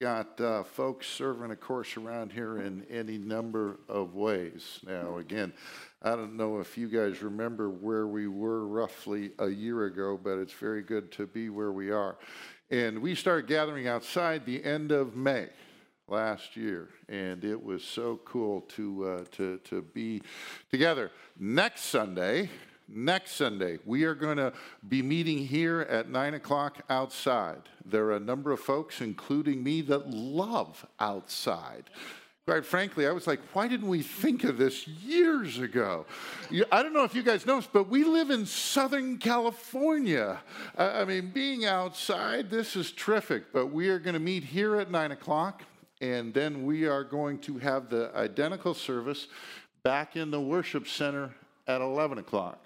got uh, folks serving a course around here in any number of ways. Now, again, I don't know if you guys remember where we were roughly a year ago, but it's very good to be where we are. And we started gathering outside the end of May last year, and it was so cool to uh, to to be together. Next Sunday, next Sunday, we are going to be meeting here at 9 o'clock outside. There are a number of folks, including me, that love outside. Quite frankly, I was like, why didn't we think of this years ago? I don't know if you guys know, but we live in Southern California. I mean, being outside, this is terrific, but we are going to meet here at 9 o'clock, and then we are going to have the identical service back in the worship center at 11 o'clock.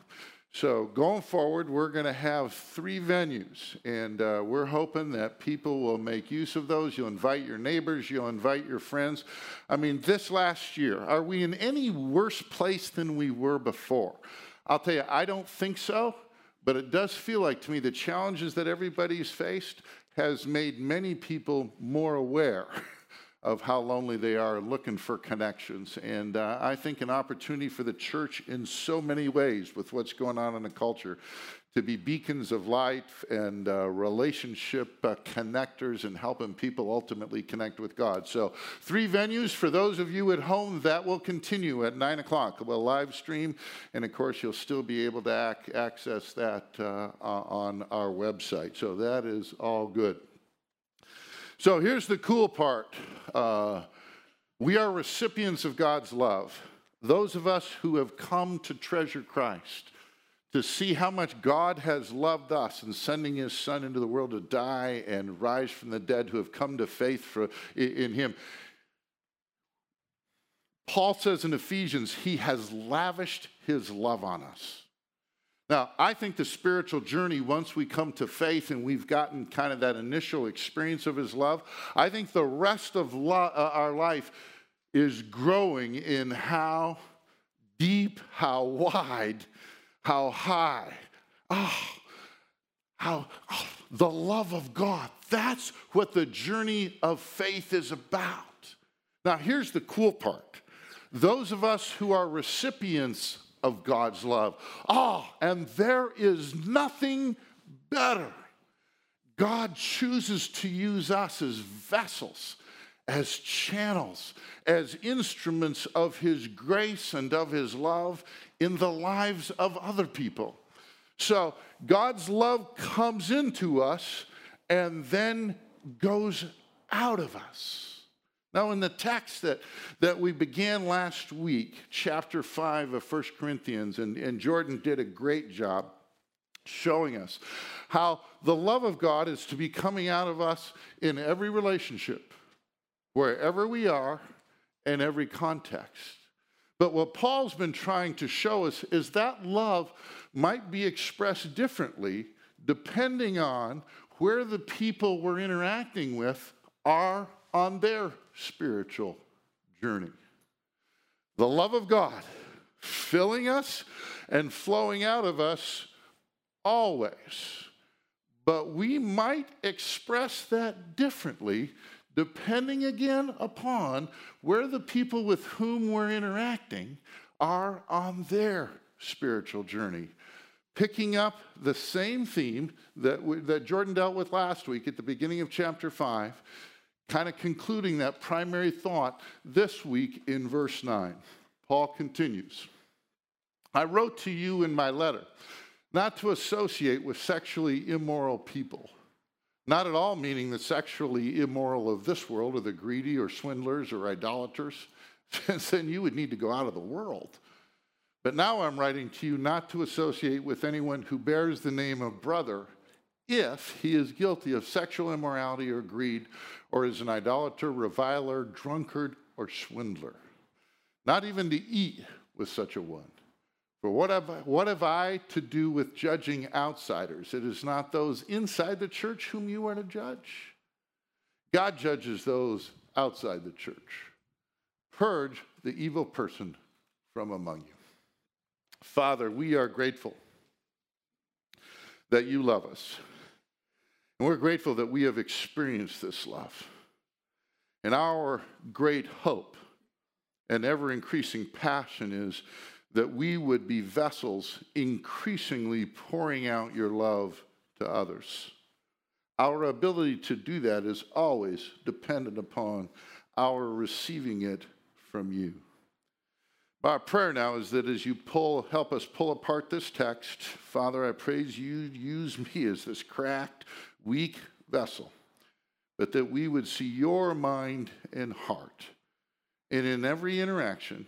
So going forward, we're going to have three venues, and uh, we're hoping that people will make use of those. You'll invite your neighbors, you'll invite your friends. I mean, this last year, are we in any worse place than we were before? I'll tell you, I don't think so, but it does feel like to me the challenges that everybody's faced has made many people more aware of how lonely they are looking for connections. And uh, I think an opportunity for the church in so many ways with what's going on in the culture to be beacons of light and uh, relationship uh, connectors and helping people ultimately connect with God. So, three venues for those of you at home that will continue at 9 o'clock. We'll live stream, and of course, you'll still be able to ac- access that uh, on our website. So, that is all good. So here's the cool part uh, we are recipients of God's love. Those of us who have come to treasure Christ, to see how much God has loved us in sending his son into the world to die and rise from the dead, who have come to faith for, in him. Paul says in Ephesians, he has lavished his love on us. Now, I think the spiritual journey, once we come to faith and we've gotten kind of that initial experience of His love, I think the rest of lo- uh, our life is growing in how deep, how wide, how high. Oh, how oh, the love of God. That's what the journey of faith is about. Now, here's the cool part those of us who are recipients of God's love. Ah, oh, and there is nothing better. God chooses to use us as vessels, as channels, as instruments of His grace and of His love in the lives of other people. So God's love comes into us and then goes out of us. Now, in the text that, that we began last week, chapter 5 of 1 Corinthians, and, and Jordan did a great job showing us how the love of God is to be coming out of us in every relationship, wherever we are, in every context. But what Paul's been trying to show us is that love might be expressed differently depending on where the people we're interacting with are on their spiritual journey. The love of God filling us and flowing out of us always. But we might express that differently depending again upon where the people with whom we're interacting are on their spiritual journey. Picking up the same theme that, we, that Jordan dealt with last week at the beginning of chapter 5 kind of concluding that primary thought this week in verse 9. Paul continues I wrote to you in my letter not to associate with sexually immoral people. Not at all meaning the sexually immoral of this world, or the greedy, or swindlers, or idolaters, since then you would need to go out of the world. But now I'm writing to you not to associate with anyone who bears the name of brother if he is guilty of sexual immorality or greed, or is an idolater, reviler, drunkard, or swindler. Not even to eat with such a one. For what have, what have I to do with judging outsiders? It is not those inside the church whom you are to judge. God judges those outside the church. Purge the evil person from among you. Father, we are grateful that you love us. And we're grateful that we have experienced this love. And our great hope and ever increasing passion is that we would be vessels increasingly pouring out your love to others. Our ability to do that is always dependent upon our receiving it from you. Our prayer now is that as you pull, help us pull apart this text, Father, I praise you use me as this cracked, weak vessel, but that we would see your mind and heart. And in every interaction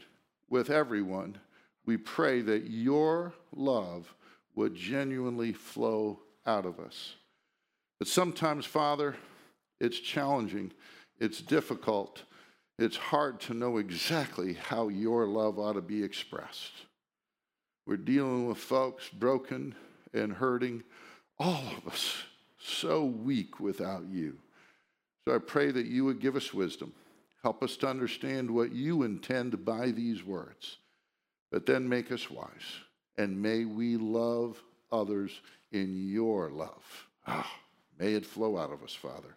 with everyone, we pray that your love would genuinely flow out of us. But sometimes, Father, it's challenging, it's difficult it's hard to know exactly how your love ought to be expressed. We're dealing with folks broken and hurting, all of us so weak without you. So I pray that you would give us wisdom. Help us to understand what you intend by these words, but then make us wise. And may we love others in your love. Ah, may it flow out of us, Father.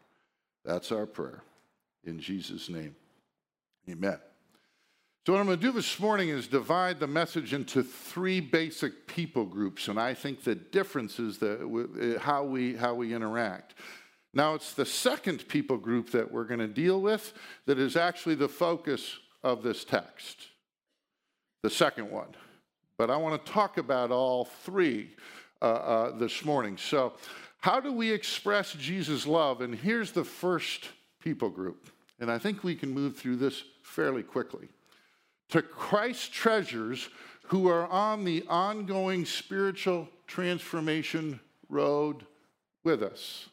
That's our prayer. In Jesus' name. Amen. So, what I'm going to do this morning is divide the message into three basic people groups, and I think the difference is that how we, how we interact. Now, it's the second people group that we're going to deal with that is actually the focus of this text, the second one. But I want to talk about all three uh, uh, this morning. So, how do we express Jesus' love? And here's the first people group. And I think we can move through this fairly quickly. To Christ's treasures who are on the ongoing spiritual transformation road with us.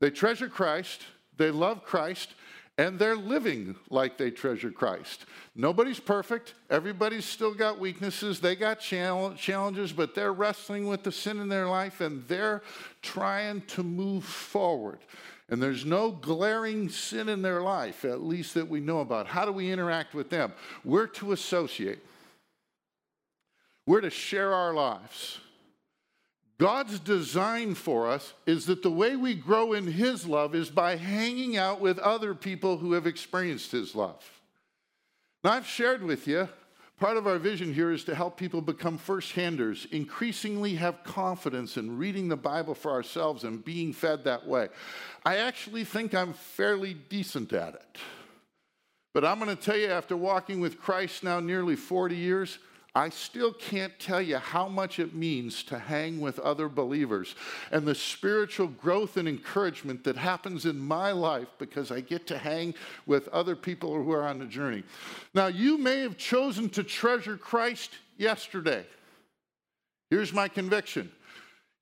They treasure Christ, they love Christ, and they're living like they treasure Christ. Nobody's perfect. Everybody's still got weaknesses. They got challenges, but they're wrestling with the sin in their life and they're trying to move forward and there's no glaring sin in their life, at least that we know about. How do we interact with them? We're to associate, we're to share our lives. God's design for us is that the way we grow in His love is by hanging out with other people who have experienced His love. Now, I've shared with you Part of our vision here is to help people become first handers, increasingly have confidence in reading the Bible for ourselves and being fed that way. I actually think I'm fairly decent at it. But I'm going to tell you, after walking with Christ now nearly 40 years, I still can't tell you how much it means to hang with other believers and the spiritual growth and encouragement that happens in my life because I get to hang with other people who are on the journey. Now, you may have chosen to treasure Christ yesterday. Here's my conviction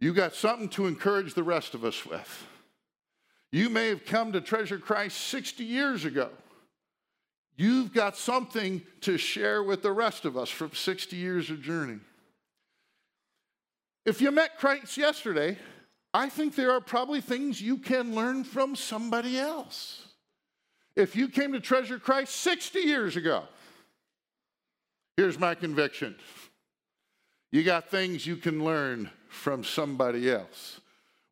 you got something to encourage the rest of us with. You may have come to treasure Christ 60 years ago. You've got something to share with the rest of us from 60 years of journey. If you met Christ yesterday, I think there are probably things you can learn from somebody else. If you came to treasure Christ 60 years ago, here's my conviction you got things you can learn from somebody else.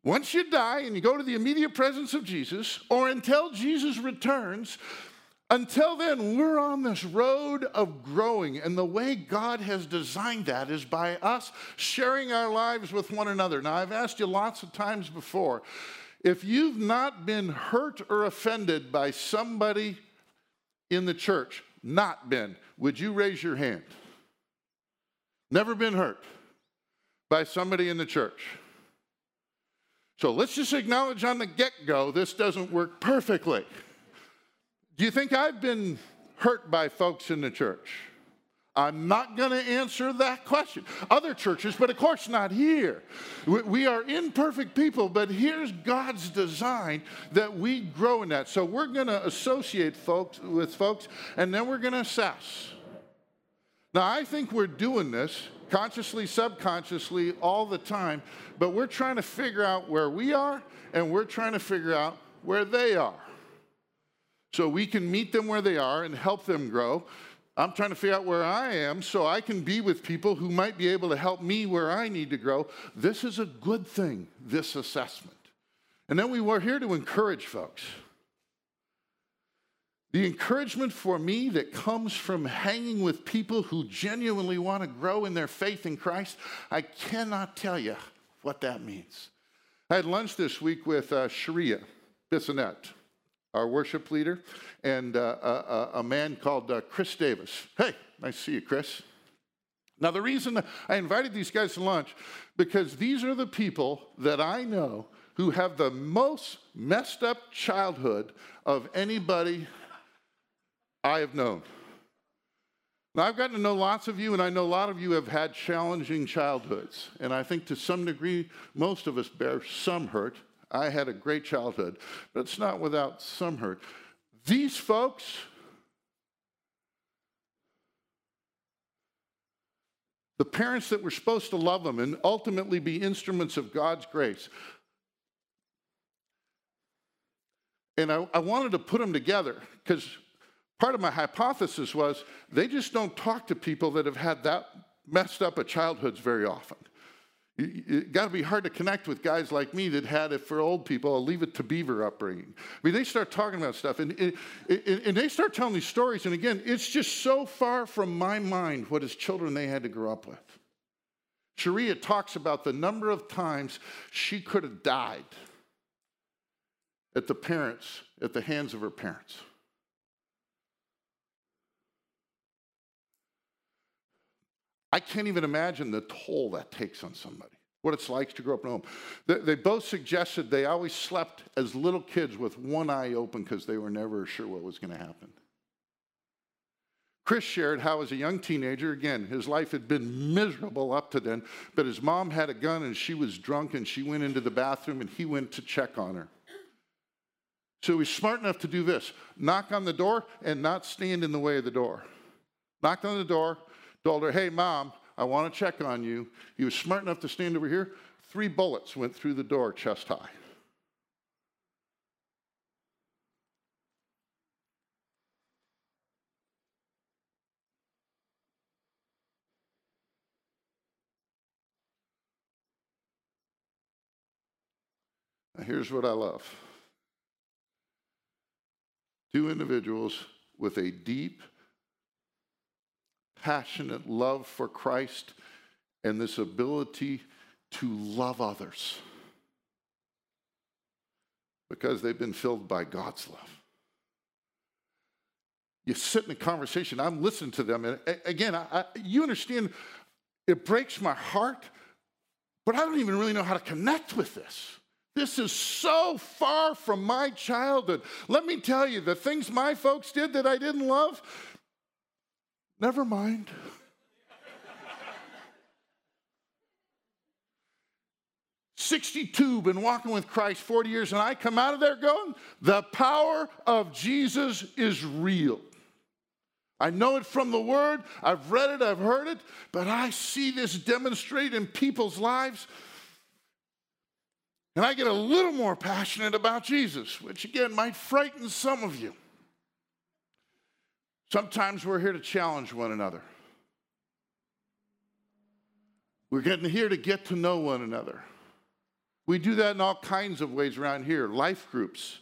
Once you die and you go to the immediate presence of Jesus, or until Jesus returns, until then, we're on this road of growing, and the way God has designed that is by us sharing our lives with one another. Now, I've asked you lots of times before if you've not been hurt or offended by somebody in the church, not been, would you raise your hand? Never been hurt by somebody in the church. So let's just acknowledge on the get go this doesn't work perfectly. Do you think I've been hurt by folks in the church? I'm not going to answer that question. Other churches, but of course not here. We are imperfect people, but here's God's design that we grow in that. So we're going to associate folks with folks, and then we're going to assess. Now, I think we're doing this consciously, subconsciously, all the time, but we're trying to figure out where we are, and we're trying to figure out where they are so we can meet them where they are and help them grow. I'm trying to figure out where I am so I can be with people who might be able to help me where I need to grow. This is a good thing, this assessment. And then we were here to encourage folks. The encouragement for me that comes from hanging with people who genuinely want to grow in their faith in Christ, I cannot tell you what that means. I had lunch this week with uh, Sharia Bissonette, our worship leader, and uh, a, a, man called uh, Chris Davis. Hey, nice to see you, Chris. Now, the reason I invited these guys to lunch, because these are the people that I know who have the most messed up childhood of anybody I have known. Now, I've gotten to know lots of you, and I know a lot of you have had challenging childhoods. And I think to some degree, most of us bear some hurt. I had a great childhood, but it's not without some hurt. These folks, the parents that were supposed to love them and ultimately be instruments of God's grace. And I, I wanted to put them together because part of my hypothesis was they just don't talk to people that have had that messed up a childhoods very often. It got to be hard to connect with guys like me that had it for old people, I'll leave it to beaver upbringing. I mean, they start talking about stuff and, and, and they start telling these stories. And again, it's just so far from my mind what as children they had to grow up with. Sharia talks about the number of times she could have died at the parents, at the hands of her parents. I can't even imagine the toll that takes on somebody, what it's like to grow up in a home. They, they both suggested they always slept as little kids with one eye open because they were never sure what was going to happen. Chris shared how, as a young teenager, again, his life had been miserable up to then, but his mom had a gun and she was drunk and she went into the bathroom and he went to check on her. So he was smart enough to do this knock on the door and not stand in the way of the door. Knocked on the door, told her, Hey, mom, I want to check on you. He was smart enough to stand over here. Three bullets went through the door chest high. Now, here's what I love two individuals with a deep passionate love for Christ and this ability to love others because they've been filled by God's love. You sit in a conversation, I'm listening to them, and again, I, I, you understand, it breaks my heart, but I don't even really know how to connect with this. This is so far from my childhood. Let me tell you, the things my folks did that I didn't love, Never mind. Sixty-two, been walking with Christ 40 years, and I come out of there going, the power of Jesus is real. I know it from the Word, I've read it, I've heard it, but I see this demonstrated in people's lives. And I get a little more passionate about Jesus, which again might frighten some of you. Sometimes we're here to challenge one another. We're getting here to get to know one another. We do that in all kinds of ways around here. Life groups.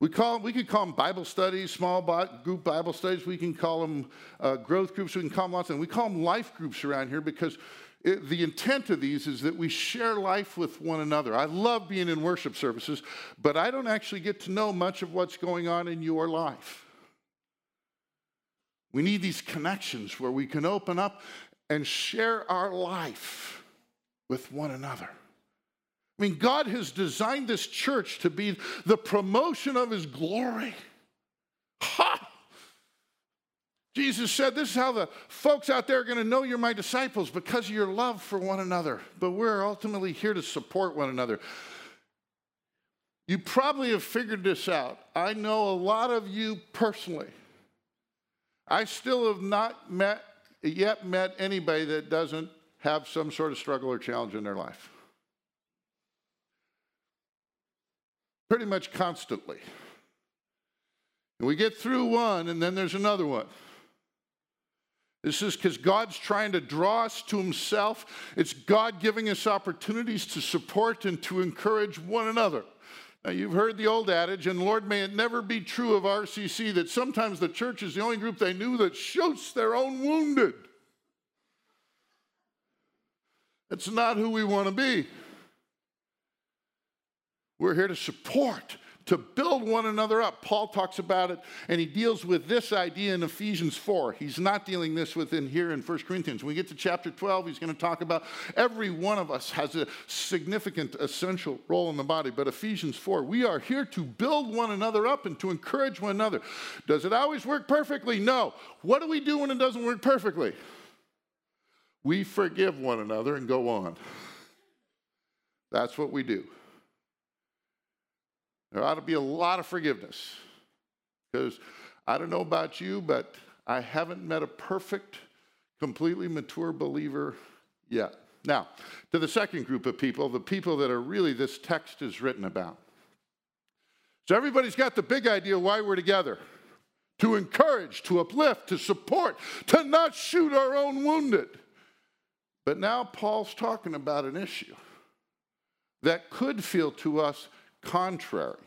We call we could call them Bible studies, small group Bible studies. We can call them uh, growth groups. We can call them lots of things. We call them life groups around here because it, the intent of these is that we share life with one another. I love being in worship services, but I don't actually get to know much of what's going on in your life. We need these connections where we can open up and share our life with one another. I mean, God has designed this church to be the promotion of his glory. Ha! Jesus said, This is how the folks out there are going to know you're my disciples because of your love for one another. But we're ultimately here to support one another. You probably have figured this out. I know a lot of you personally I still have not met, yet met anybody that doesn't have some sort of struggle or challenge in their life. Pretty much constantly. And we get through one, and then there's another one. This is because God's trying to draw us to Himself. It's God giving us opportunities to support and to encourage one another. Now, you've heard the old adage, and Lord, may it never be true of RCC that sometimes the church is the only group they knew that shoots their own wounded. It's not who we want to be. We're here to support, to build one another up. Paul talks about it, and he deals with this idea in Ephesians 4. He's not dealing this with in here in 1 Corinthians. When we get to chapter 12, he's going to talk about every one of us has a significant, essential role in the body. But Ephesians 4, we are here to build one another up and to encourage one another. Does it always work perfectly? No. What do we do when it doesn't work perfectly? We forgive one another and go on. That's what we do. There ought to be a lot of forgiveness because I don't know about you, but I haven't met a perfect, completely mature believer yet. Now, to the second group of people, the people that are really this text is written about. So everybody's got the big idea why we're together to encourage, to uplift, to support, to not shoot our own wounded. But now Paul's talking about an issue that could feel to us contrary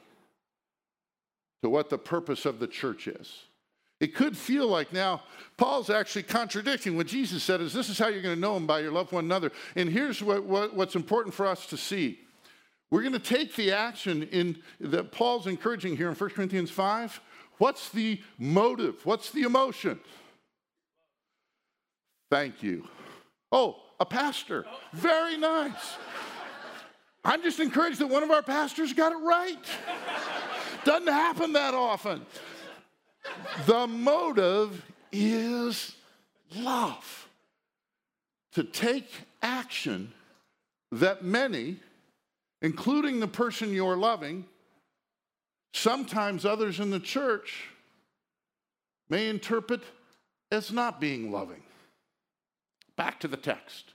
to what the purpose of the church is. It could feel like now Paul's actually contradicting what Jesus said is this is how you're going to know him by your love one another. And here's what, what, what's important for us to see. We're going to take the action in that Paul's encouraging here in 1 Corinthians 5. What's the motive? What's the emotion? Thank you. Oh, a pastor. Very nice. I'm just encouraged that one of our pastors got it right. Doesn't happen that often. The motive is love. To take action that many, including the person you're loving, sometimes others in the church, may interpret as not being loving. Back to the text.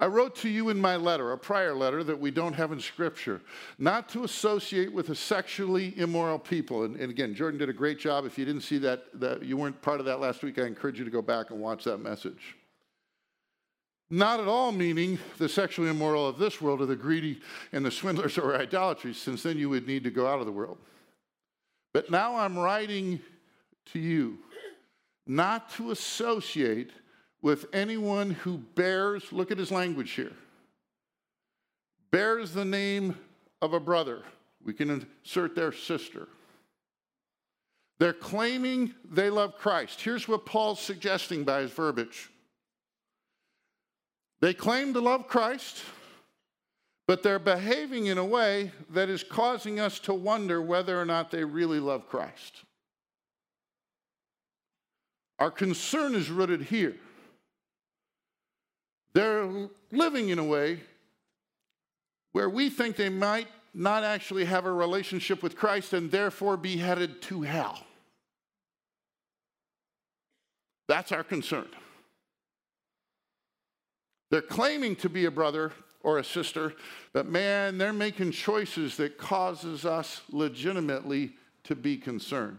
I wrote to you in my letter, a prior letter that we don't have in Scripture, not to associate with a sexually immoral people. And, and, again, Jordan did a great job. If you didn't see that, that, you weren't part of that last week, I encourage you to go back and watch that message. Not at all meaning the sexually immoral of this world or the greedy and the swindlers or idolatry, since then you would need to go out of the world. But now I'm writing to you not to associate with anyone who bears, look at his language here, bears the name of a brother. We can insert their sister. They're claiming they love Christ. Here's what Paul's suggesting by his verbiage they claim to love Christ, but they're behaving in a way that is causing us to wonder whether or not they really love Christ. Our concern is rooted here. They're living in a way where we think they might not actually have a relationship with Christ and therefore be headed to hell. That's our concern. They're claiming to be a brother or a sister, but man, they're making choices that causes us legitimately to be concerned.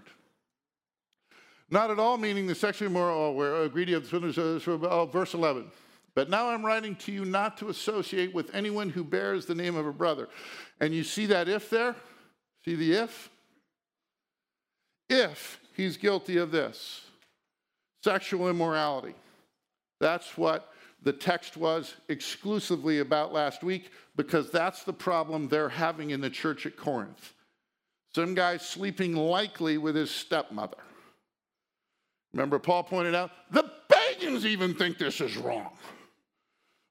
Not at all meaning the sexually immoral, where greedy of the uh, verse 11. But now I'm writing to you not to associate with anyone who bears the name of a brother. And you see that if there? See the if? If he's guilty of this sexual immorality. That's what the text was exclusively about last week because that's the problem they're having in the church at Corinth. Some guy sleeping likely with his stepmother. Remember, Paul pointed out the pagans even think this is wrong.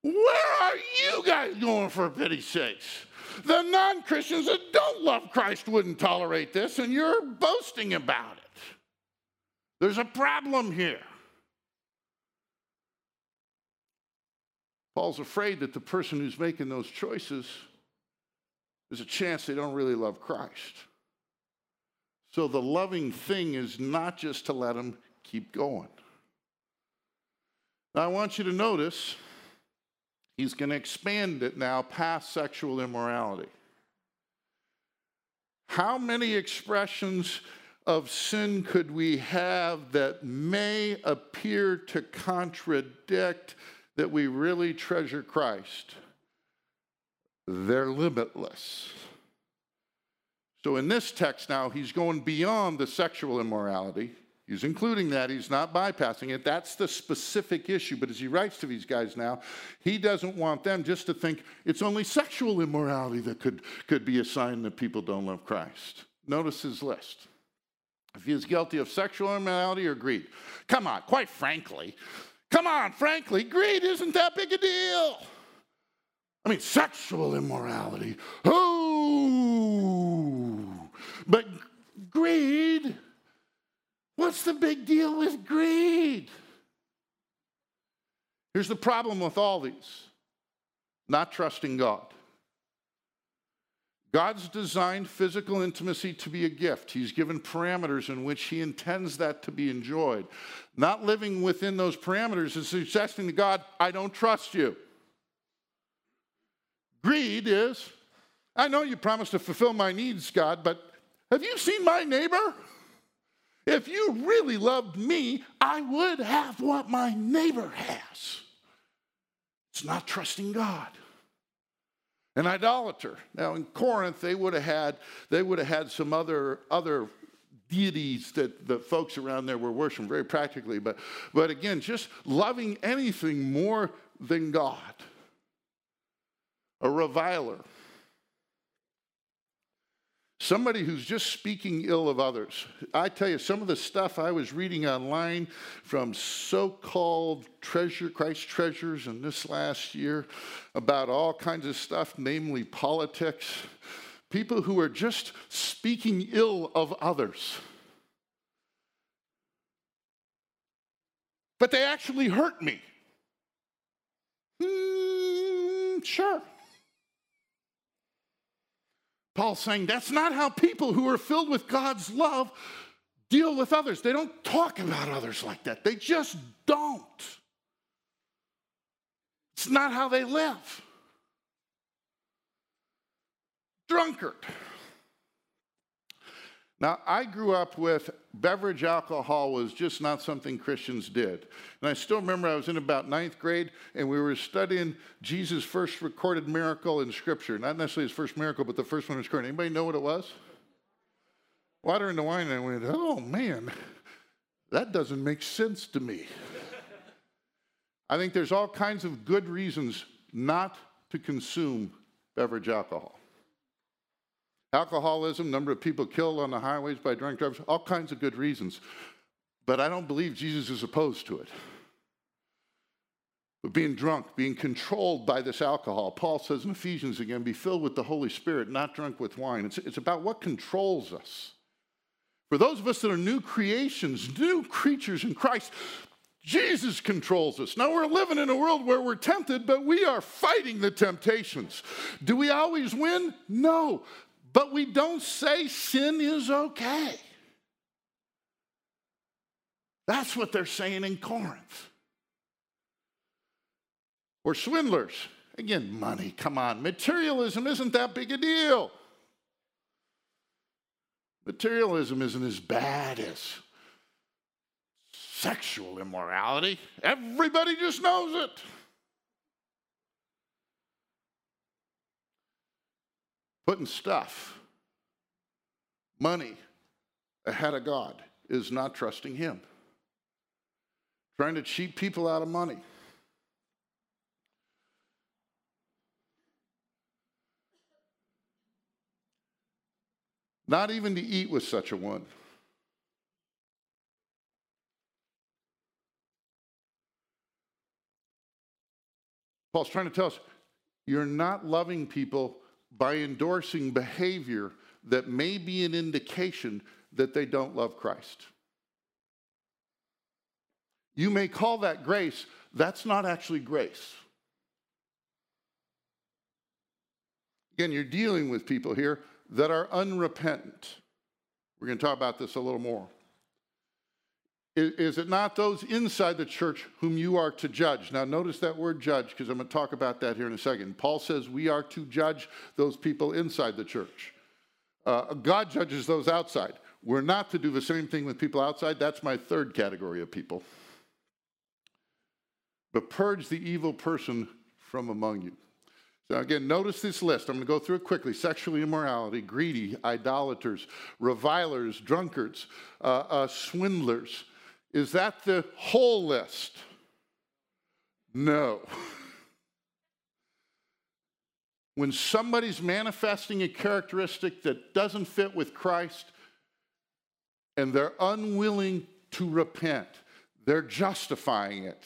Where are you guys going for pity's sakes? The non Christians that don't love Christ wouldn't tolerate this, and you're boasting about it. There's a problem here. Paul's afraid that the person who's making those choices there's a chance they don't really love Christ. So the loving thing is not just to let them keep going. Now, I want you to notice He's going to expand it now past sexual immorality. How many expressions of sin could we have that may appear to contradict that we really treasure Christ? They're limitless. So in this text now, he's going beyond the sexual immorality. He's including that. He's not bypassing it. That's the specific issue. But as he writes to these guys now, he doesn't want them just to think it's only sexual immorality that could, could be a sign that people don't love Christ. Notice his list. If he is guilty of sexual immorality or greed, come on, quite frankly, come on, frankly, greed isn't that big a deal. I mean, sexual immorality. Oh, but greed, what's the big deal with greed? Here's the problem with all these not trusting God. God's designed physical intimacy to be a gift. He's given parameters in which He intends that to be enjoyed. Not living within those parameters is suggesting to God, I don't trust you. Greed is, I know you promised to fulfill my needs, God, but have you seen my neighbor? If you really loved me, I would have what my neighbor has. It's not trusting God. An idolater. Now in Corinth, they would have had they would have had some other other deities that the folks around there were worshiping very practically, but but again, just loving anything more than God a reviler, somebody who's just speaking ill of others. I tell you, some of the stuff I was reading online from so called treasure, Christ treasures in this last year about all kinds of stuff, namely politics, people who are just speaking ill of others. But they actually hurt me. Hmm, sure. Paul's saying that's not how people who are filled with God's love deal with others. They don't talk about others like that, they just don't. It's not how they live. Drunkard. Now, I grew up with beverage alcohol was just not something Christians did. And I still remember I was in about ninth grade and we were studying Jesus' first recorded miracle in Scripture. Not necessarily his first miracle, but the first one recorded. Anybody know what it was? Water into wine. And I went, oh man, that doesn't make sense to me. I think there's all kinds of good reasons not to consume beverage alcohol. Alcoholism, number of people killed on the highways by drunk drivers, all kinds of good reasons. But I don't believe Jesus is opposed to it. But being drunk, being controlled by this alcohol, Paul says in Ephesians again, be filled with the Holy Spirit, not drunk with wine. It's, it's about what controls us. For those of us that are new creations, new creatures in Christ, Jesus controls us. Now we're living in a world where we're tempted, but we are fighting the temptations. Do we always win? No. But we don't say sin is okay. That's what they're saying in Corinth. Or swindlers. Again, money, come on. Materialism isn't that big a deal. Materialism isn't as bad as sexual immorality. Everybody just knows it. Putting stuff, money ahead of God is not trusting Him. Trying to cheat people out of money. Not even to eat with such a one. Paul's trying to tell us you're not loving people by endorsing behavior that may be an indication that they don't love Christ. You may call that grace, that's not actually grace. Again, you're dealing with people here that are unrepentant. We're going to talk about this a little more. Is it not those inside the church whom you are to judge? Now, notice that word judge, because I'm going to talk about that here in a second. Paul says we are to judge those people inside the church. Uh, God judges those outside. We're not to do the same thing with people outside. That's my third category of people. But purge the evil person from among you. So, again, notice this list. I'm going to go through it quickly sexual immorality, greedy, idolaters, revilers, drunkards, uh, uh, swindlers. Is that the whole list? No. When somebody's manifesting a characteristic that doesn't fit with Christ and they're unwilling to repent, they're justifying it.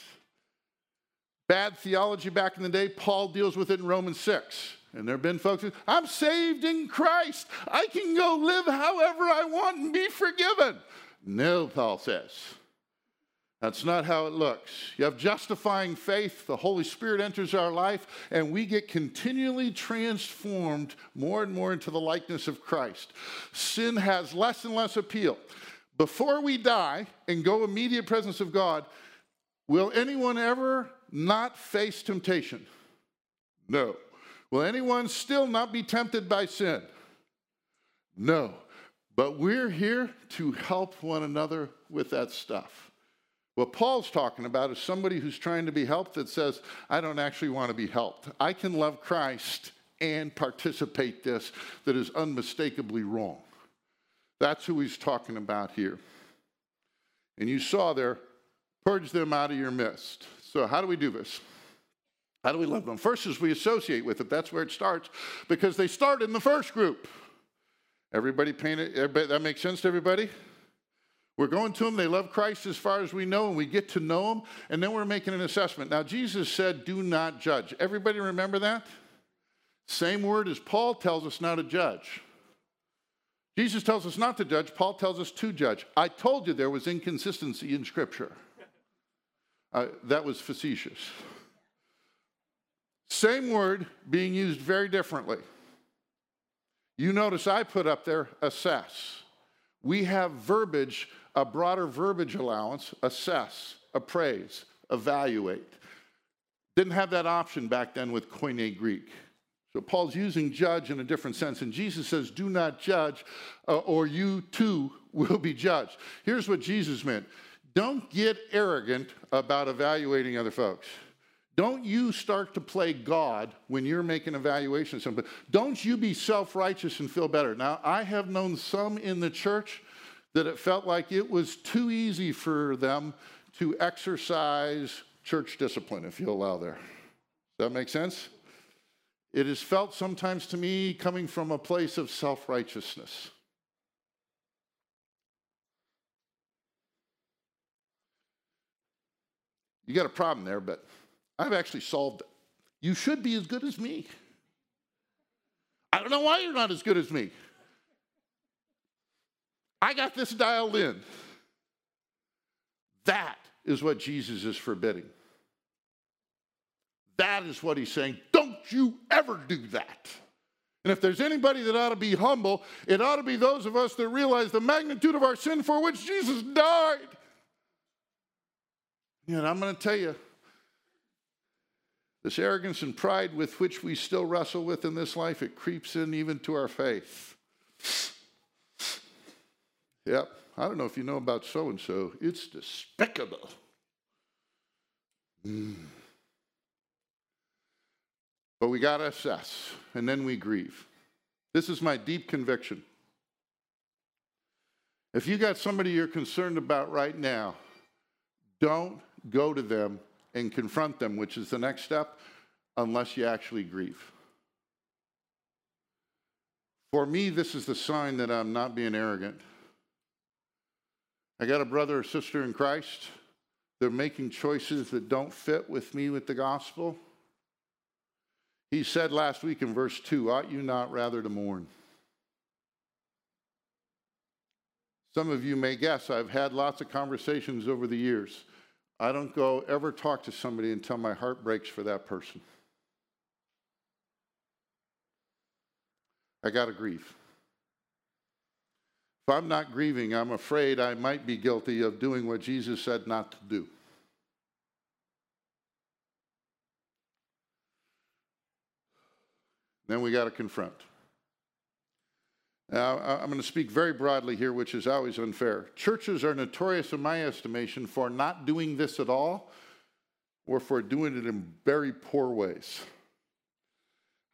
Bad theology back in the day, Paul deals with it in Romans 6. And there have been folks who, I'm saved in Christ. I can go live however I want and be forgiven. No, Paul says. That's not how it looks. You have justifying faith, the Holy Spirit enters our life, and we get continually transformed more and more into the likeness of Christ. Sin has less and less appeal. Before we die and go immediate presence of God, will anyone ever not face temptation? No. Will anyone still not be tempted by sin? No. But we're here to help one another with that stuff. What Paul's talking about is somebody who's trying to be helped that says, I don't actually want to be helped. I can love Christ and participate this that is unmistakably wrong. That's who he's talking about here. And you saw there, purge them out of your midst. So, how do we do this? How do we love them? First is we associate with it. That's where it starts because they start in the first group. Everybody painted, everybody, that makes sense to everybody? We're going to them. They love Christ as far as we know, and we get to know them, and then we're making an assessment. Now, Jesus said, Do not judge. Everybody remember that? Same word as Paul tells us not to judge. Jesus tells us not to judge, Paul tells us to judge. I told you there was inconsistency in Scripture. Uh, that was facetious. Same word being used very differently. You notice I put up there assess. We have verbiage, a broader verbiage allowance, assess, appraise, evaluate. Didn't have that option back then with Koine Greek. So Paul's using judge in a different sense. And Jesus says, Do not judge, uh, or you too will be judged. Here's what Jesus meant don't get arrogant about evaluating other folks. Don't you start to play God when you're making evaluations. Don't you be self righteous and feel better. Now, I have known some in the church that it felt like it was too easy for them to exercise church discipline, if you allow there. Does that make sense? It is felt sometimes to me coming from a place of self righteousness. You got a problem there, but I've actually solved it. You should be as good as me. I don't know why you're not as good as me. I got this dialed in. That is what Jesus is forbidding. That is what he's saying. Don't you ever do that. And if there's anybody that ought to be humble, it ought to be those of us that realize the magnitude of our sin for which Jesus died. And I'm going to tell you, this arrogance and pride with which we still wrestle with in this life, it creeps in even to our faith. Yep, I don't know if you know about so and so. It's despicable. Mm. But we got to assess, and then we grieve. This is my deep conviction. If you got somebody you're concerned about right now, don't go to them and confront them, which is the next step, unless you actually grieve. For me, this is the sign that I'm not being arrogant. I got a brother or sister in Christ. They're making choices that don't fit with me with the gospel. He said last week in verse 2 Ought you not rather to mourn? Some of you may guess I've had lots of conversations over the years. I don't go ever talk to somebody until my heart breaks for that person. I got to grieve. If I'm not grieving, I'm afraid I might be guilty of doing what Jesus said not to do. Then we got to confront. Now, I'm going to speak very broadly here, which is always unfair. Churches are notorious, in my estimation, for not doing this at all or for doing it in very poor ways.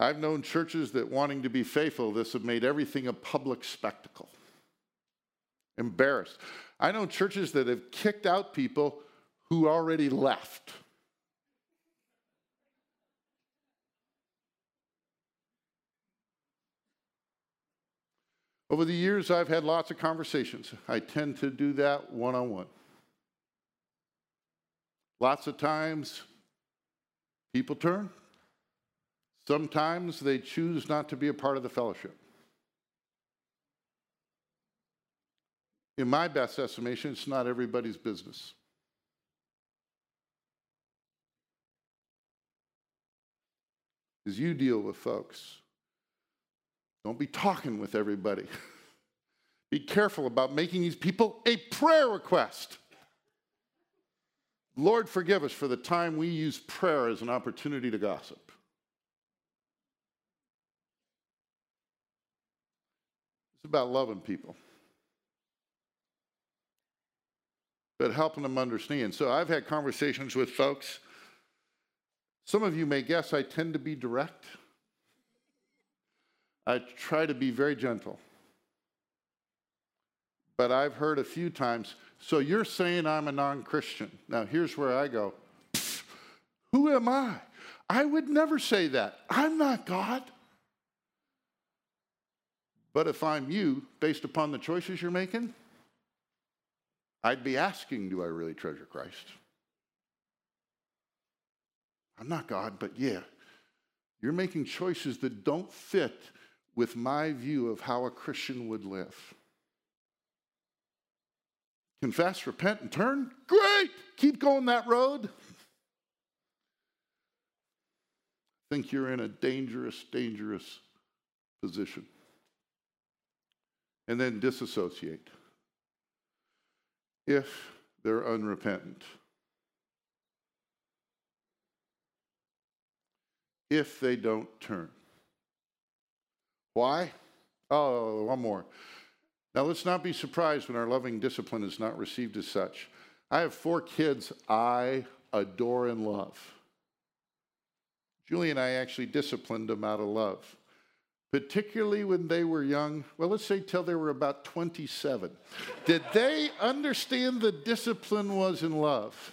I've known churches that, wanting to be faithful, this have made everything a public spectacle. Embarrassed. I know churches that have kicked out people who already left. Over the years, I've had lots of conversations. I tend to do that one on one. Lots of times, people turn. Sometimes they choose not to be a part of the fellowship. In my best estimation, it's not everybody's business. As you deal with folks, don't be talking with everybody. be careful about making these people a prayer request. Lord, forgive us for the time we use prayer as an opportunity to gossip. It's about loving people, but helping them understand. So I've had conversations with folks. Some of you may guess I tend to be direct. I try to be very gentle. But I've heard a few times, so you're saying I'm a non Christian. Now, here's where I go, who am I? I would never say that. I'm not God. But if I'm you, based upon the choices you're making, I'd be asking, do I really treasure Christ? I'm not God, but yeah, you're making choices that don't fit with my view of how a Christian would live. Confess, repent, and turn? Great! Keep going that road. think you're in a dangerous, dangerous position and then disassociate if they're unrepentant. If they don't turn. Why? Oh, one more. Now, let's not be surprised when our loving discipline is not received as such. I have four kids I adore and love. Julie and I actually disciplined them out of love particularly when they were young, well, let's say till they were about 27. did they understand the discipline was in love?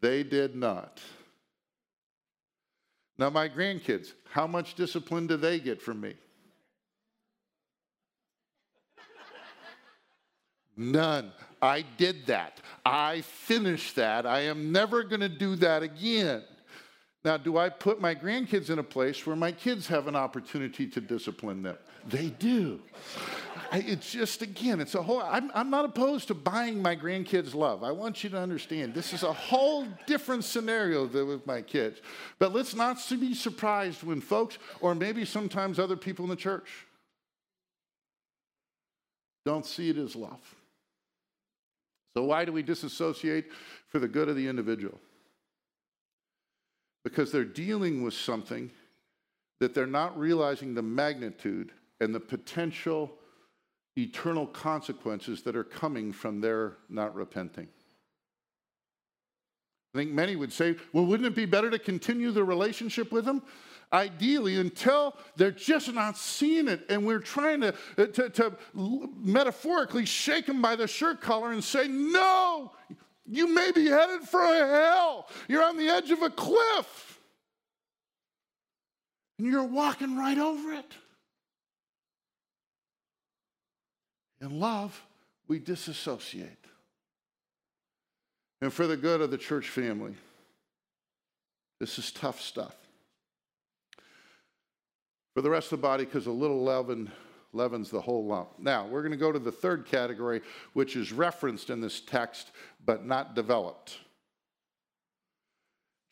They did not. Now, my grandkids, how much discipline do they get from me? None. I did that. I finished that. I am never going to do that again. Now, do I put my grandkids in a place where my kids have an opportunity to discipline them? They do. It's just, again, it's a whole, I'm, I'm not opposed to buying my grandkids love. I want you to understand this is a whole different scenario than with my kids. But let's not be surprised when folks, or maybe sometimes other people in the church, don't see it as love. So, why do we disassociate? For the good of the individual because they're dealing with something that they're not realizing the magnitude and the potential eternal consequences that are coming from their not repenting. I think many would say, well, wouldn't it be better to continue the relationship with them? Ideally, until they're just not seeing it, and we're trying to, uh, to, to metaphorically shake them by the shirt collar and say, no, you may be headed for hell. You're on the edge of a cliff. And you're walking right over it. In love, we disassociate. And for the good of the church family, this is tough stuff. For the rest of the body, because a little leaven leavens the whole lump. Now, we're going to go to the third category, which is referenced in this text but not developed.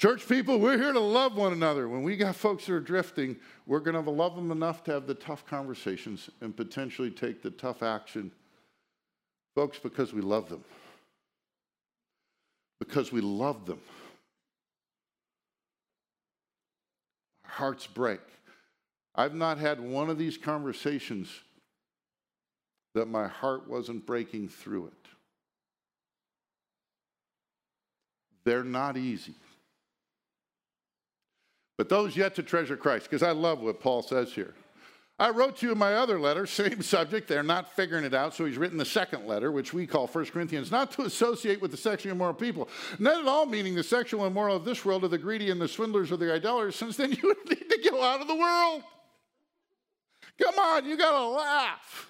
Church people, we're here to love one another. When we got folks that are drifting, we're going to love them enough to have the tough conversations and potentially take the tough action. Folks, because we love them. Because we love them. Our hearts break. I've not had one of these conversations that my heart wasn't breaking through it. They're not easy. But those yet to treasure Christ, because I love what Paul says here. I wrote to you in my other letter, same subject. They're not figuring it out. So he's written the second letter, which we call 1 Corinthians, not to associate with the sexually immoral people. Not at all meaning the sexual immoral of this world, or the greedy and the swindlers or the idolaters, since then you would need to go out of the world. Come on, you got to laugh.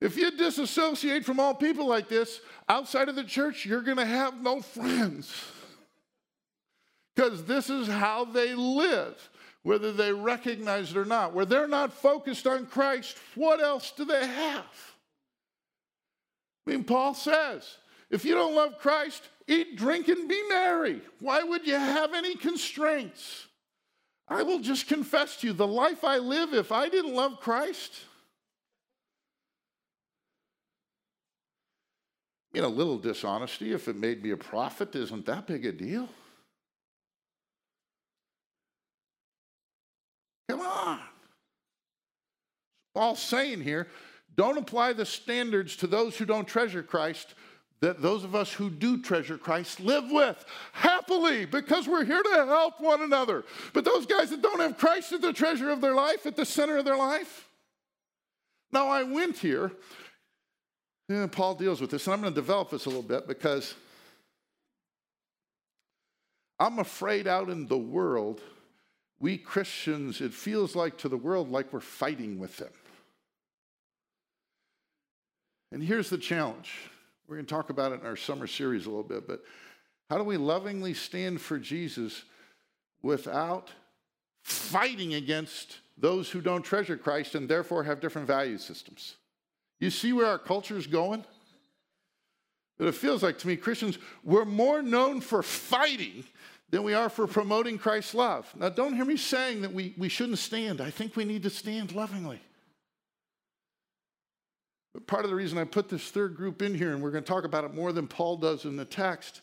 If you disassociate from all people like this outside of the church, you're going to have no friends. Because this is how they live whether they recognize it or not. Where they're not focused on Christ, what else do they have? I mean, Paul says, if you don't love Christ, eat, drink, and be merry. Why would you have any constraints? I will just confess to you the life I live, if I didn't love Christ, I mean, a little dishonesty, if it made me a profit, isn't that big a deal? Come on. Paul's saying here don't apply the standards to those who don't treasure Christ that those of us who do treasure Christ live with happily because we're here to help one another. But those guys that don't have Christ at the treasure of their life, at the center of their life. Now, I went here, and Paul deals with this, and I'm going to develop this a little bit because I'm afraid out in the world we Christians, it feels like to the world like we're fighting with them. And here's the challenge. We're going to talk about it in our summer series a little bit, but how do we lovingly stand for Jesus without fighting against those who don't treasure Christ and therefore have different value systems? You see where our culture is going? But it feels like to me, Christians, we're more known for fighting than we are for promoting Christ's love. Now, don't hear me saying that we, we shouldn't stand. I think we need to stand lovingly. Part of the reason I put this third group in here, and we're going to talk about it more than Paul does in the text.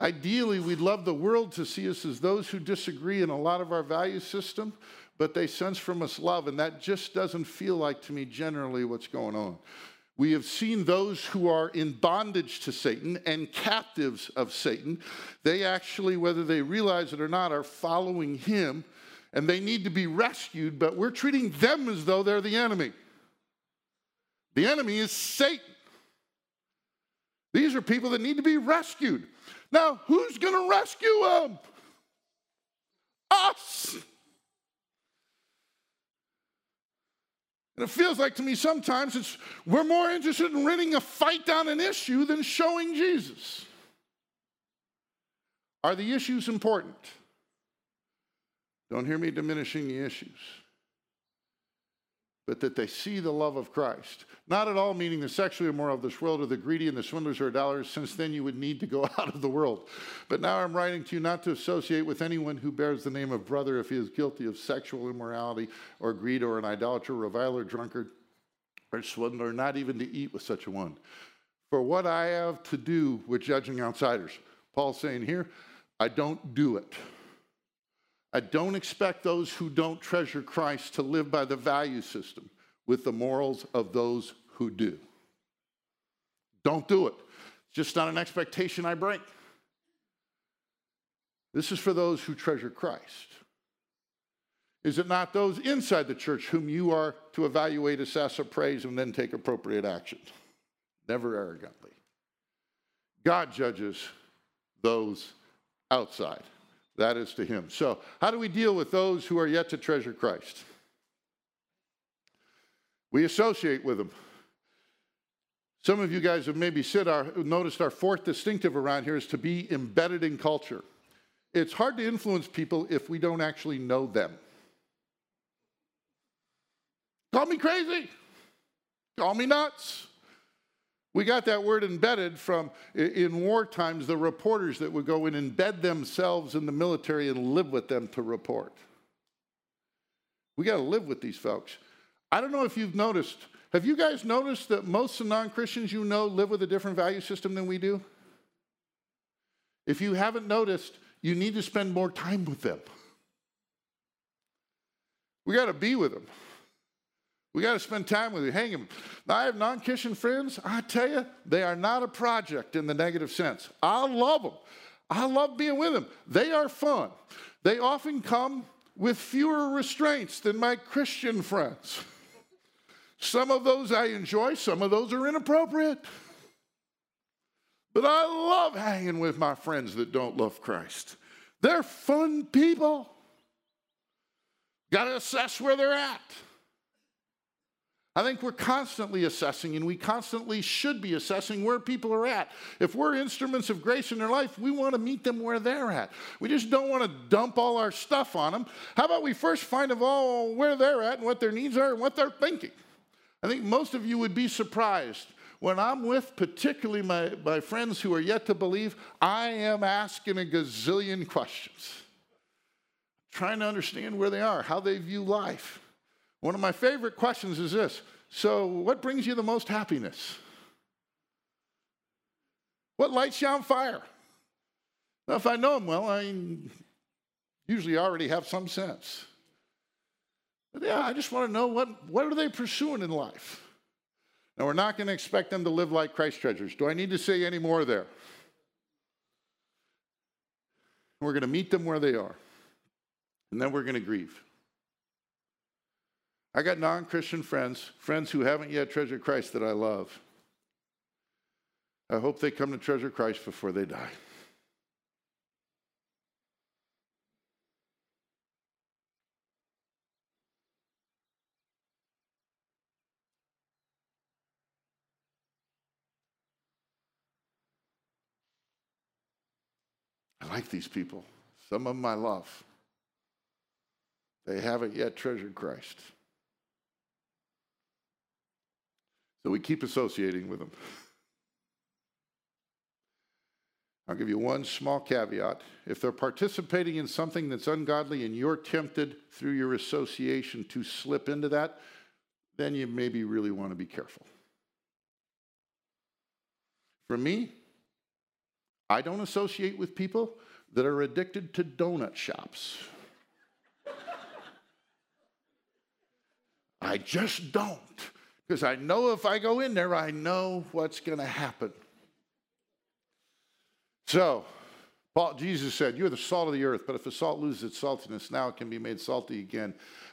Ideally, we'd love the world to see us as those who disagree in a lot of our value system, but they sense from us love, and that just doesn't feel like to me generally what's going on. We have seen those who are in bondage to Satan and captives of Satan. They actually, whether they realize it or not, are following him and they need to be rescued, but we're treating them as though they're the enemy. The enemy is Satan. These are people that need to be rescued. Now, who's going to rescue them? Us. And it feels like to me sometimes it's we're more interested in winning a fight on an issue than showing Jesus. Are the issues important? Don't hear me diminishing the issues but that they see the love of Christ. Not at all meaning the sexually immoral of this world or the greedy and the swindlers or idolaters, since then you would need to go out of the world. But now I'm writing to you not to associate with anyone who bears the name of brother if he is guilty of sexual immorality or greed or an idolater, reviler, drunkard, or swindler, not even to eat with such a one. For what I have to do with judging outsiders, Paul's saying here, I don't do it. I don't expect those who don't treasure Christ to live by the value system with the morals of those who do. Don't do it. It's just not an expectation I bring. This is for those who treasure Christ. Is it not those inside the church whom you are to evaluate, assess, appraise, and then take appropriate action? Never arrogantly. God judges those outside. That is to him. So, how do we deal with those who are yet to treasure Christ? We associate with them. Some of you guys have maybe our, noticed our fourth distinctive around here is to be embedded in culture. It's hard to influence people if we don't actually know them. Call me crazy. Call me nuts. We got that word embedded from, in war times, the reporters that would go and embed themselves in the military and live with them to report. We got to live with these folks. I don't know if you've noticed, have you guys noticed that most of non Christians you know live with a different value system than we do? If you haven't noticed, you need to spend more time with them. We got to be with them. We got to spend time with you, hang them. I have non Christian friends. I tell you, they are not a project in the negative sense. I love them. I love being with them. They are fun. They often come with fewer restraints than my Christian friends. Some of those I enjoy, some of those are inappropriate. But I love hanging with my friends that don't love Christ. They're fun people. Got to assess where they're at. I think we're constantly assessing, and we constantly should be assessing where people are at. If we're instruments of grace in their life, we want to meet them where they're at. We just don't want to dump all our stuff on them. How about we first find out all where they're at and what their needs are and what they're thinking? I think most of you would be surprised. When I'm with particularly my, my friends who are yet to believe, I am asking a gazillion questions, trying to understand where they are, how they view life. One of my favorite questions is this So, what brings you the most happiness? What lights you on fire? Now, if I know them well, I usually already have some sense. But yeah, I just want to know what, what are they pursuing in life? Now, we're not going to expect them to live like Christ treasures. Do I need to say any more there? We're going to meet them where they are, and then we're going to grieve. I got non Christian friends, friends who haven't yet treasured Christ that I love. I hope they come to treasure Christ before they die. I like these people. Some of them I love. They haven't yet treasured Christ. So we keep associating with them. I'll give you one small caveat. If they're participating in something that's ungodly and you're tempted through your association to slip into that, then you maybe really want to be careful. For me, I don't associate with people that are addicted to donut shops. I just don't. Because I know if I go in there, I know what's going to happen. So, Paul, Jesus said, You're the salt of the earth, but if the salt loses its saltiness, now it can be made salty again.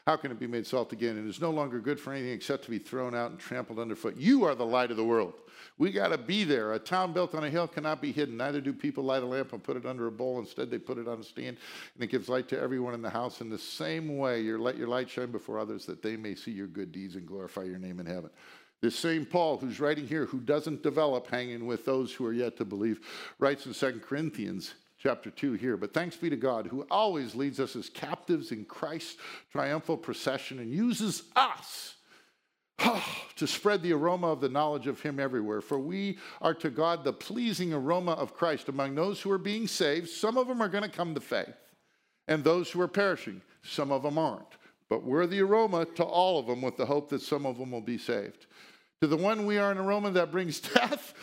How can it be made salt again? And it's no longer good for anything except to be thrown out and trampled underfoot. You are the light of the world. We got to be there. A town built on a hill cannot be hidden. Neither do people light a lamp and put it under a bowl. Instead, they put it on a stand, and it gives light to everyone in the house. In the same way, your let your light shine before others, that they may see your good deeds and glorify your name in heaven. This same Paul, who's writing here, who doesn't develop hanging with those who are yet to believe, writes in 2 Corinthians chapter 2 here. But thanks be to God who always leads us as captives in Christ's triumphal procession and uses us to spread the aroma of the knowledge of Him everywhere. For we are to God the pleasing aroma of Christ among those who are being saved. Some of them are going to come to faith, and those who are perishing, some of them aren't. But we're the aroma to all of them with the hope that some of them will be saved. To the one we are an aroma that brings death,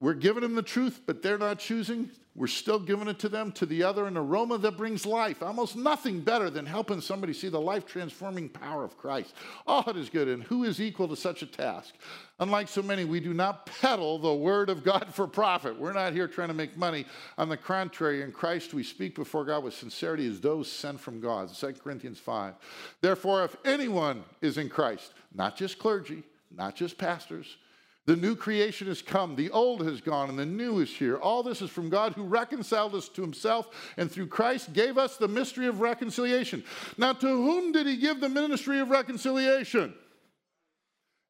we're giving them the truth, but they're not choosing. We're still giving it to them. To the other, an aroma that brings life. Almost nothing better than helping somebody see the life transforming power of Christ. Oh, it is good. And who is equal to such a task? Unlike so many, we do not peddle the word of God for profit. We're not here trying to make money. On the contrary, in Christ, we speak before God with sincerity as those sent from God. 2 Corinthians 5. Therefore, if anyone is in Christ, not just clergy, not just pastors, the new creation has come, the old has gone, and the new is here. All this is from God who reconciled us to himself and through Christ gave us the mystery of reconciliation. Now, to whom did he give the ministry of reconciliation?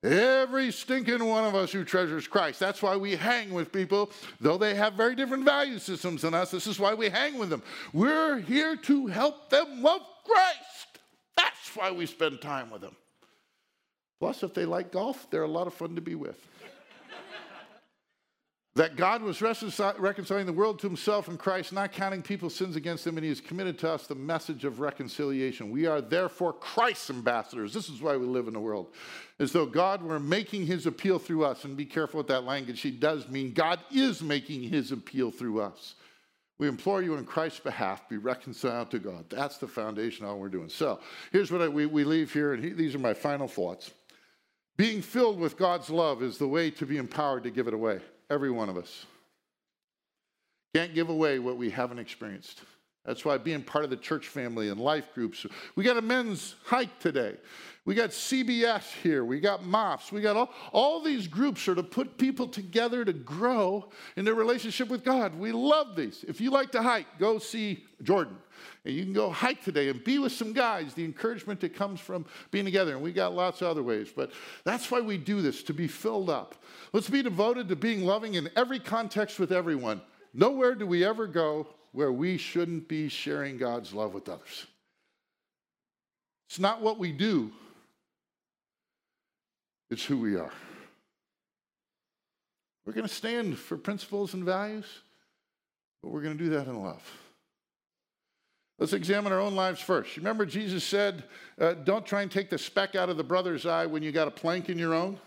Every stinking one of us who treasures Christ. That's why we hang with people, though they have very different value systems than us. This is why we hang with them. We're here to help them love Christ. That's why we spend time with them. Plus, if they like golf, they're a lot of fun to be with that God was reconciling the world to himself in Christ, not counting people's sins against them, and he has committed to us the message of reconciliation. We are therefore Christ's ambassadors. This is why we live in the world. As though God were making his appeal through us. And be careful with that language. He does mean God is making his appeal through us. We implore you in Christ's behalf, be reconciled to God. That's the foundation of all we're doing. So here's what I, we, we leave here, and he, these are my final thoughts. Being filled with God's love is the way to be empowered to give it away every one of us. Can't give away what we haven't experienced. That's why being part of the church family and life groups. We got a men's hike today. We got CBS here. We got MOPS. We got all, all these groups are to put people together to grow in their relationship with God. We love these. If you like to hike, go see Jordan. And you can go hike today and be with some guys, the encouragement that comes from being together. And we got lots of other ways. But that's why we do this, to be filled up. Let's be devoted to being loving in every context with everyone. Nowhere do we ever go where we shouldn't be sharing God's love with others. It's not what we do, it's who we are. We're going to stand for principles and values, but we're going to do that in love. Let's examine our own lives first. Remember, Jesus said, uh, Don't try and take the speck out of the brother's eye when you got a plank in your own.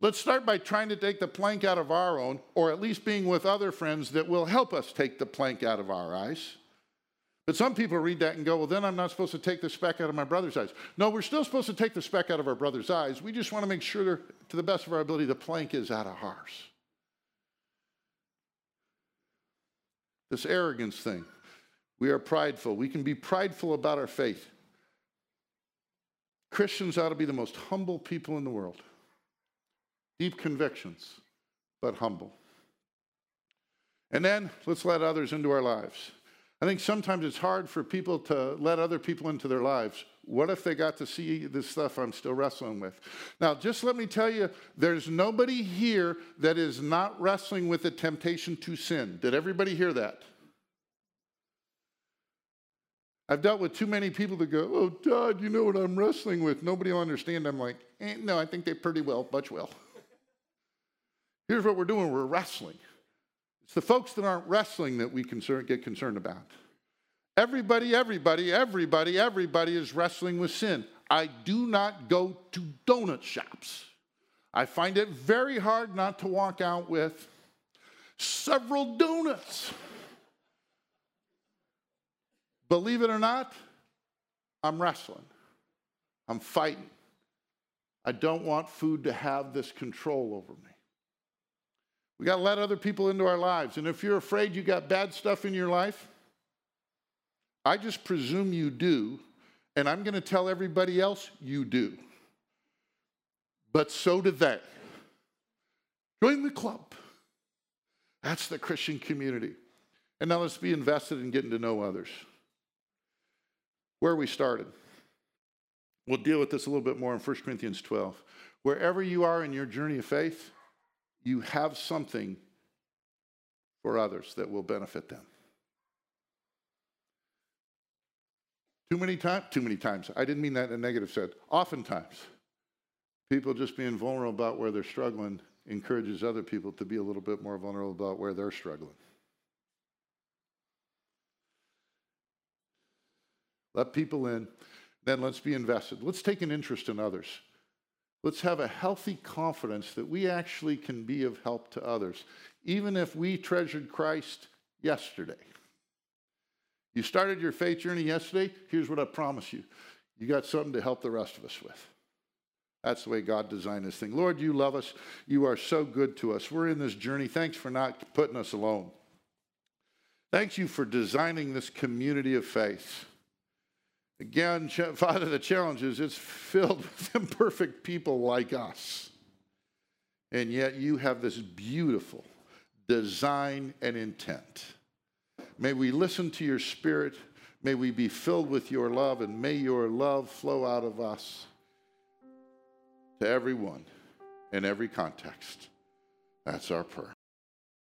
Let's start by trying to take the plank out of our own, or at least being with other friends that will help us take the plank out of our eyes. But some people read that and go, well, then I'm not supposed to take the speck out of my brother's eyes. No, we're still supposed to take the speck out of our brother's eyes. We just want to make sure, to the best of our ability, the plank is out of ours. This arrogance thing. We are prideful. We can be prideful about our faith. Christians ought to be the most humble people in the world deep convictions, but humble. And then let's let others into our lives. I think sometimes it's hard for people to let other people into their lives. What if they got to see this stuff I'm still wrestling with? Now, just let me tell you, there's nobody here that is not wrestling with the temptation to sin. Did everybody hear that? I've dealt with too many people that go, Oh, Todd, you know what I'm wrestling with. Nobody will understand. I'm like, eh, No, I think they pretty well, much will. Here's what we're doing we're wrestling. It's the folks that aren't wrestling that we concern, get concerned about. Everybody, everybody, everybody, everybody is wrestling with sin. I do not go to donut shops. I find it very hard not to walk out with several donuts. Believe it or not, I'm wrestling. I'm fighting. I don't want food to have this control over me. We got to let other people into our lives. And if you're afraid you got bad stuff in your life, I just presume you do. And I'm going to tell everybody else you do. But so do they. Join the club. That's the Christian community. And now let's be invested in getting to know others. Where we started. We'll deal with this a little bit more in 1 Corinthians 12. Wherever you are in your journey of faith, you have something for others that will benefit them. Too many times, too many times. I didn't mean that in a negative sense. Oftentimes, people just being vulnerable about where they're struggling encourages other people to be a little bit more vulnerable about where they're struggling. Let people in, then let's be invested. Let's take an interest in others. Let's have a healthy confidence that we actually can be of help to others, even if we treasured Christ yesterday. You started your faith journey yesterday. Here's what I promise you you got something to help the rest of us with. That's the way God designed this thing. Lord, you love us. You are so good to us. We're in this journey. Thanks for not putting us alone. Thank you for designing this community of faith. Again, Father, the challenge is it's filled with imperfect people like us. And yet you have this beautiful design and intent. May we listen to your spirit. May we be filled with your love, and may your love flow out of us to everyone in every context. That's our prayer.